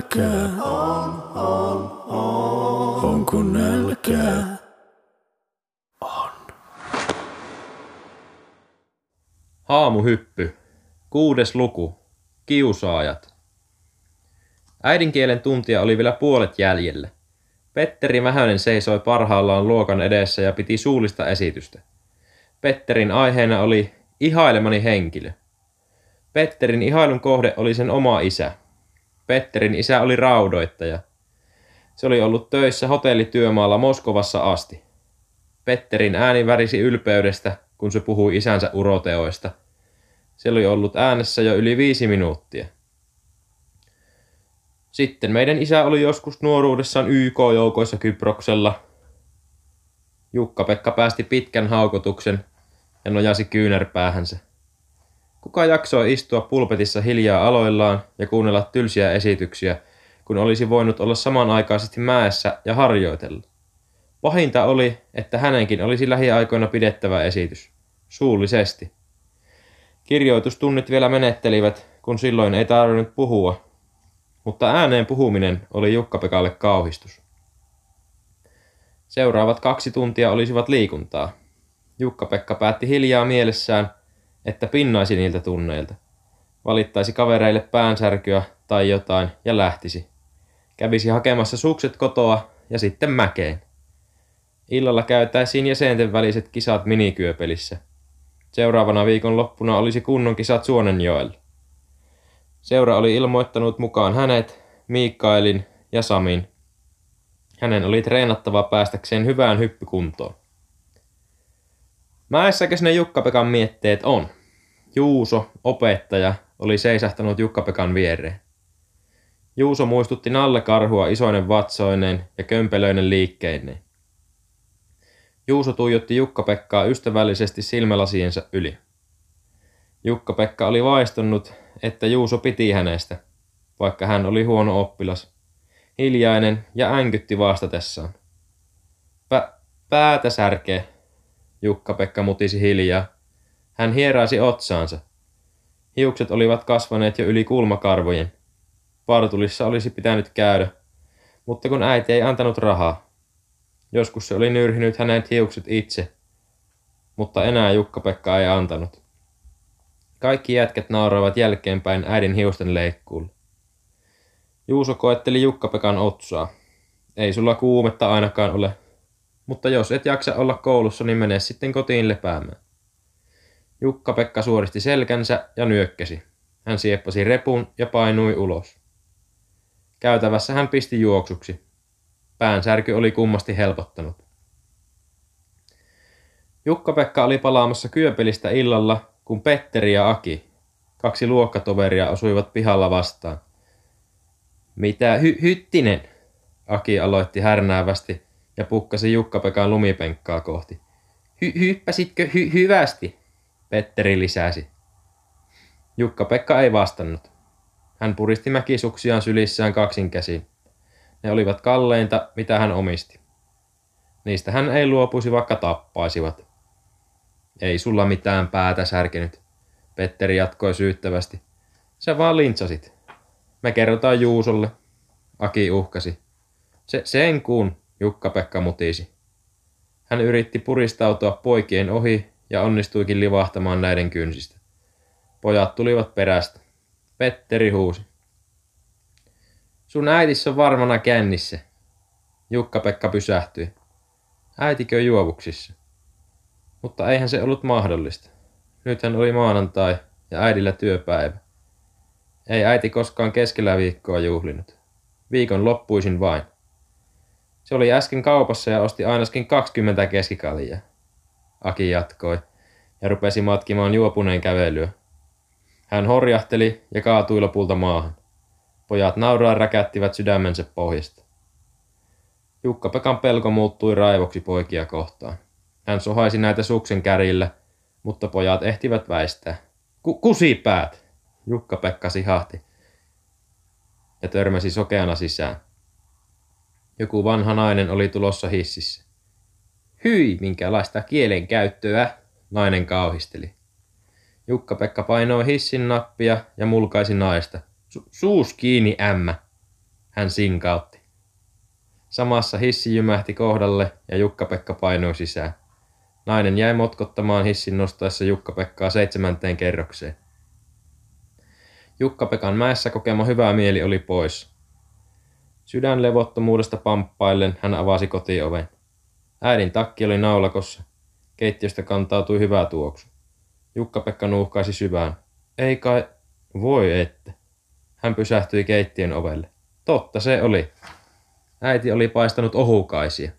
nälkää? On, on, on. Onko nälkää? Haamuhyppy. Kuudes luku. Kiusaajat. Äidinkielen tuntia oli vielä puolet jäljellä. Petteri Vähönen seisoi parhaillaan luokan edessä ja piti suullista esitystä. Petterin aiheena oli ihailemani henkilö. Petterin ihailun kohde oli sen oma isä. Petterin isä oli raudoittaja. Se oli ollut töissä hotellityömaalla Moskovassa asti. Petterin ääni värisi ylpeydestä, kun se puhui isänsä uroteoista. Se oli ollut äänessä jo yli viisi minuuttia. Sitten meidän isä oli joskus nuoruudessaan YK-joukoissa Kyproksella. Jukka-Pekka päästi pitkän haukotuksen ja nojasi kyynärpäähänsä. Kuka jaksoi istua pulpetissa hiljaa aloillaan ja kuunnella tylsiä esityksiä, kun olisi voinut olla samanaikaisesti mäessä ja harjoitella? Pahinta oli, että hänenkin olisi lähiaikoina pidettävä esitys. Suullisesti. Kirjoitustunnit vielä menettelivät, kun silloin ei tarvinnut puhua, mutta ääneen puhuminen oli Jukka-Pekalle kauhistus. Seuraavat kaksi tuntia olisivat liikuntaa. Jukka-Pekka päätti hiljaa mielessään, että pinnaisi niiltä tunneilta. Valittaisi kavereille päänsärkyä tai jotain ja lähtisi. Kävisi hakemassa sukset kotoa ja sitten mäkeen. Illalla käytäisiin jäsenten väliset kisat minikyöpelissä. Seuraavana viikon loppuna olisi kunnon kisat Suonenjoella. Seura oli ilmoittanut mukaan hänet, Miikkailin ja Samin. Hänen oli treenattava päästäkseen hyvään hyppykuntoon. Mäessäkös ne Jukka-Pekan mietteet on? Juuso, opettaja, oli seisahtanut Jukka-Pekan viereen. Juuso muistutti Nalle Karhua isoinen vatsoinen ja kömpelöinen liikkeineen. Juuso tuijotti Jukka-Pekkaa ystävällisesti silmälasiensa yli. Jukka-Pekka oli vaistunut, että Juuso piti hänestä, vaikka hän oli huono oppilas. Hiljainen ja änkytti vastatessaan. Pä, päätä särkee, Jukka-Pekka mutisi hiljaa. Hän hieraisi otsaansa. Hiukset olivat kasvaneet jo yli kulmakarvojen. Partulissa olisi pitänyt käydä, mutta kun äiti ei antanut rahaa. Joskus se oli nyrhinyt hänet hiukset itse, mutta enää Jukka-Pekka ei antanut. Kaikki jätket nauroivat jälkeenpäin äidin hiusten leikkuulle. Juuso koetteli Jukka-Pekan otsaa. Ei sulla kuumetta ainakaan ole, mutta jos et jaksa olla koulussa, niin mene sitten kotiin lepäämään. Jukka-Pekka suoristi selkänsä ja nyökkäsi. Hän sieppasi repun ja painui ulos. Käytävässä hän pisti juoksuksi. Päänsärky oli kummasti helpottanut. Jukka-Pekka oli palaamassa kyöpelistä illalla, kun Petteri ja Aki, kaksi luokkatoveria, osuivat pihalla vastaan. Mitä hy- hyttinen? Aki aloitti härnäävästi ja pukkasi Jukka-Pekan lumipenkkaa kohti. Hy- hyppäsitkö hy- hyvästi? Petteri lisäsi. Jukka-Pekka ei vastannut. Hän puristi mäkisuksiaan sylissään kaksin käsin. Ne olivat kalleinta, mitä hän omisti. Niistä hän ei luopuisi, vaikka tappaisivat. Ei sulla mitään päätä särkenyt, Petteri jatkoi syyttävästi. Sä vaan lintsasit. Me kerrotaan Juusolle, Aki uhkasi. Se, sen kuun, Jukka-Pekka mutisi. Hän yritti puristautua poikien ohi ja onnistuikin livahtamaan näiden kynsistä. Pojat tulivat perästä. Petteri huusi. Sun äitis on varmana kännissä. Jukka-Pekka pysähtyi. Äitikö juovuksissa? Mutta eihän se ollut mahdollista. Nythän oli maanantai ja äidillä työpäivä. Ei äiti koskaan keskellä viikkoa juhlinut. Viikon loppuisin vain. Se oli äsken kaupassa ja osti ainakin 20 keskikaljaa. Aki jatkoi ja rupesi matkimaan juopuneen kävelyä. Hän horjahteli ja kaatui lopulta maahan. Pojat nauraa räkättivät sydämensä pohjasta. Jukka-Pekan pelko muuttui raivoksi poikia kohtaan. Hän sohaisi näitä suksen kärillä, mutta pojat ehtivät väistää. Ku- kusipäät! Jukka-Pekka sihahti ja törmäsi sokeana sisään. Joku vanha nainen oli tulossa hississä. Hyi, minkälaista kielen käyttöä, nainen kauhisteli. Jukka-Pekka painoi hissin nappia ja mulkaisi naista. Su- suus kiinni, ämmä. hän sinkautti. Samassa hissi jymähti kohdalle ja Jukka-Pekka painoi sisään. Nainen jäi motkottamaan hissin nostaessa Jukka-Pekkaa seitsemänteen kerrokseen. Jukka-Pekan mäessä kokema hyvä mieli oli pois. Sydän levottomuudesta pamppaillen hän avasi kotioven. Äidin takki oli naulakossa. Keittiöstä kantautui hyvä tuoksu. Jukka-Pekka nuuhkaisi syvään. Ei kai... Voi ette. Hän pysähtyi keittiön ovelle. Totta se oli. Äiti oli paistanut ohukaisia.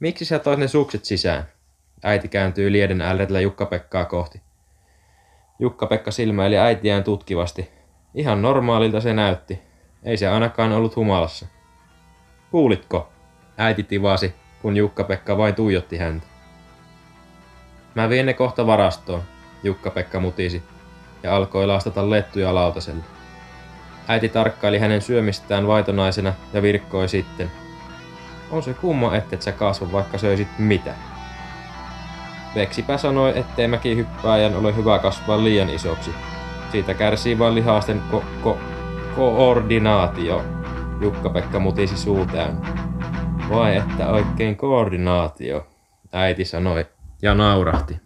Miksi sä toit ne sukset sisään? Äiti kääntyi lieden ällellä Jukka-Pekkaa kohti. Jukka-Pekka silmäili äitiään tutkivasti. Ihan normaalilta se näytti. Ei se ainakaan ollut humalassa. Kuulitko? Äiti tivasi, kun Jukka-Pekka vain tuijotti häntä. Mä vien ne kohta varastoon, Jukka-Pekka mutisi ja alkoi lastata lettuja lautaselle. Äiti tarkkaili hänen syömistään vaitonaisena ja virkkoi sitten. On se kumma, ettet sä kasva vaikka söisit mitä. Veksipä sanoi, ettei mäkihyppääjän ole hyvä kasvaa liian isoksi. Siitä kärsii vain lihasten ko- ko- koordinaatio. Jukka-Pekka mutisi suutaan. Vai että oikein koordinaatio, äiti sanoi ja naurahti.